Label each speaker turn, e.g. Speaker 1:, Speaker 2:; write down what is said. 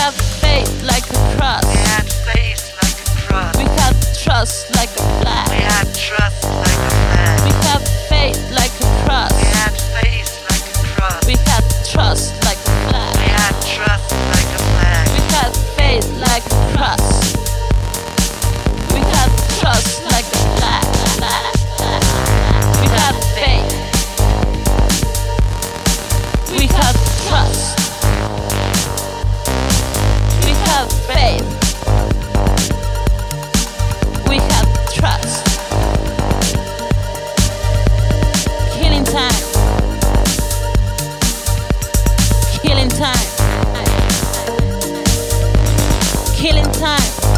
Speaker 1: have faith like a cross. We have trust like a flag. time.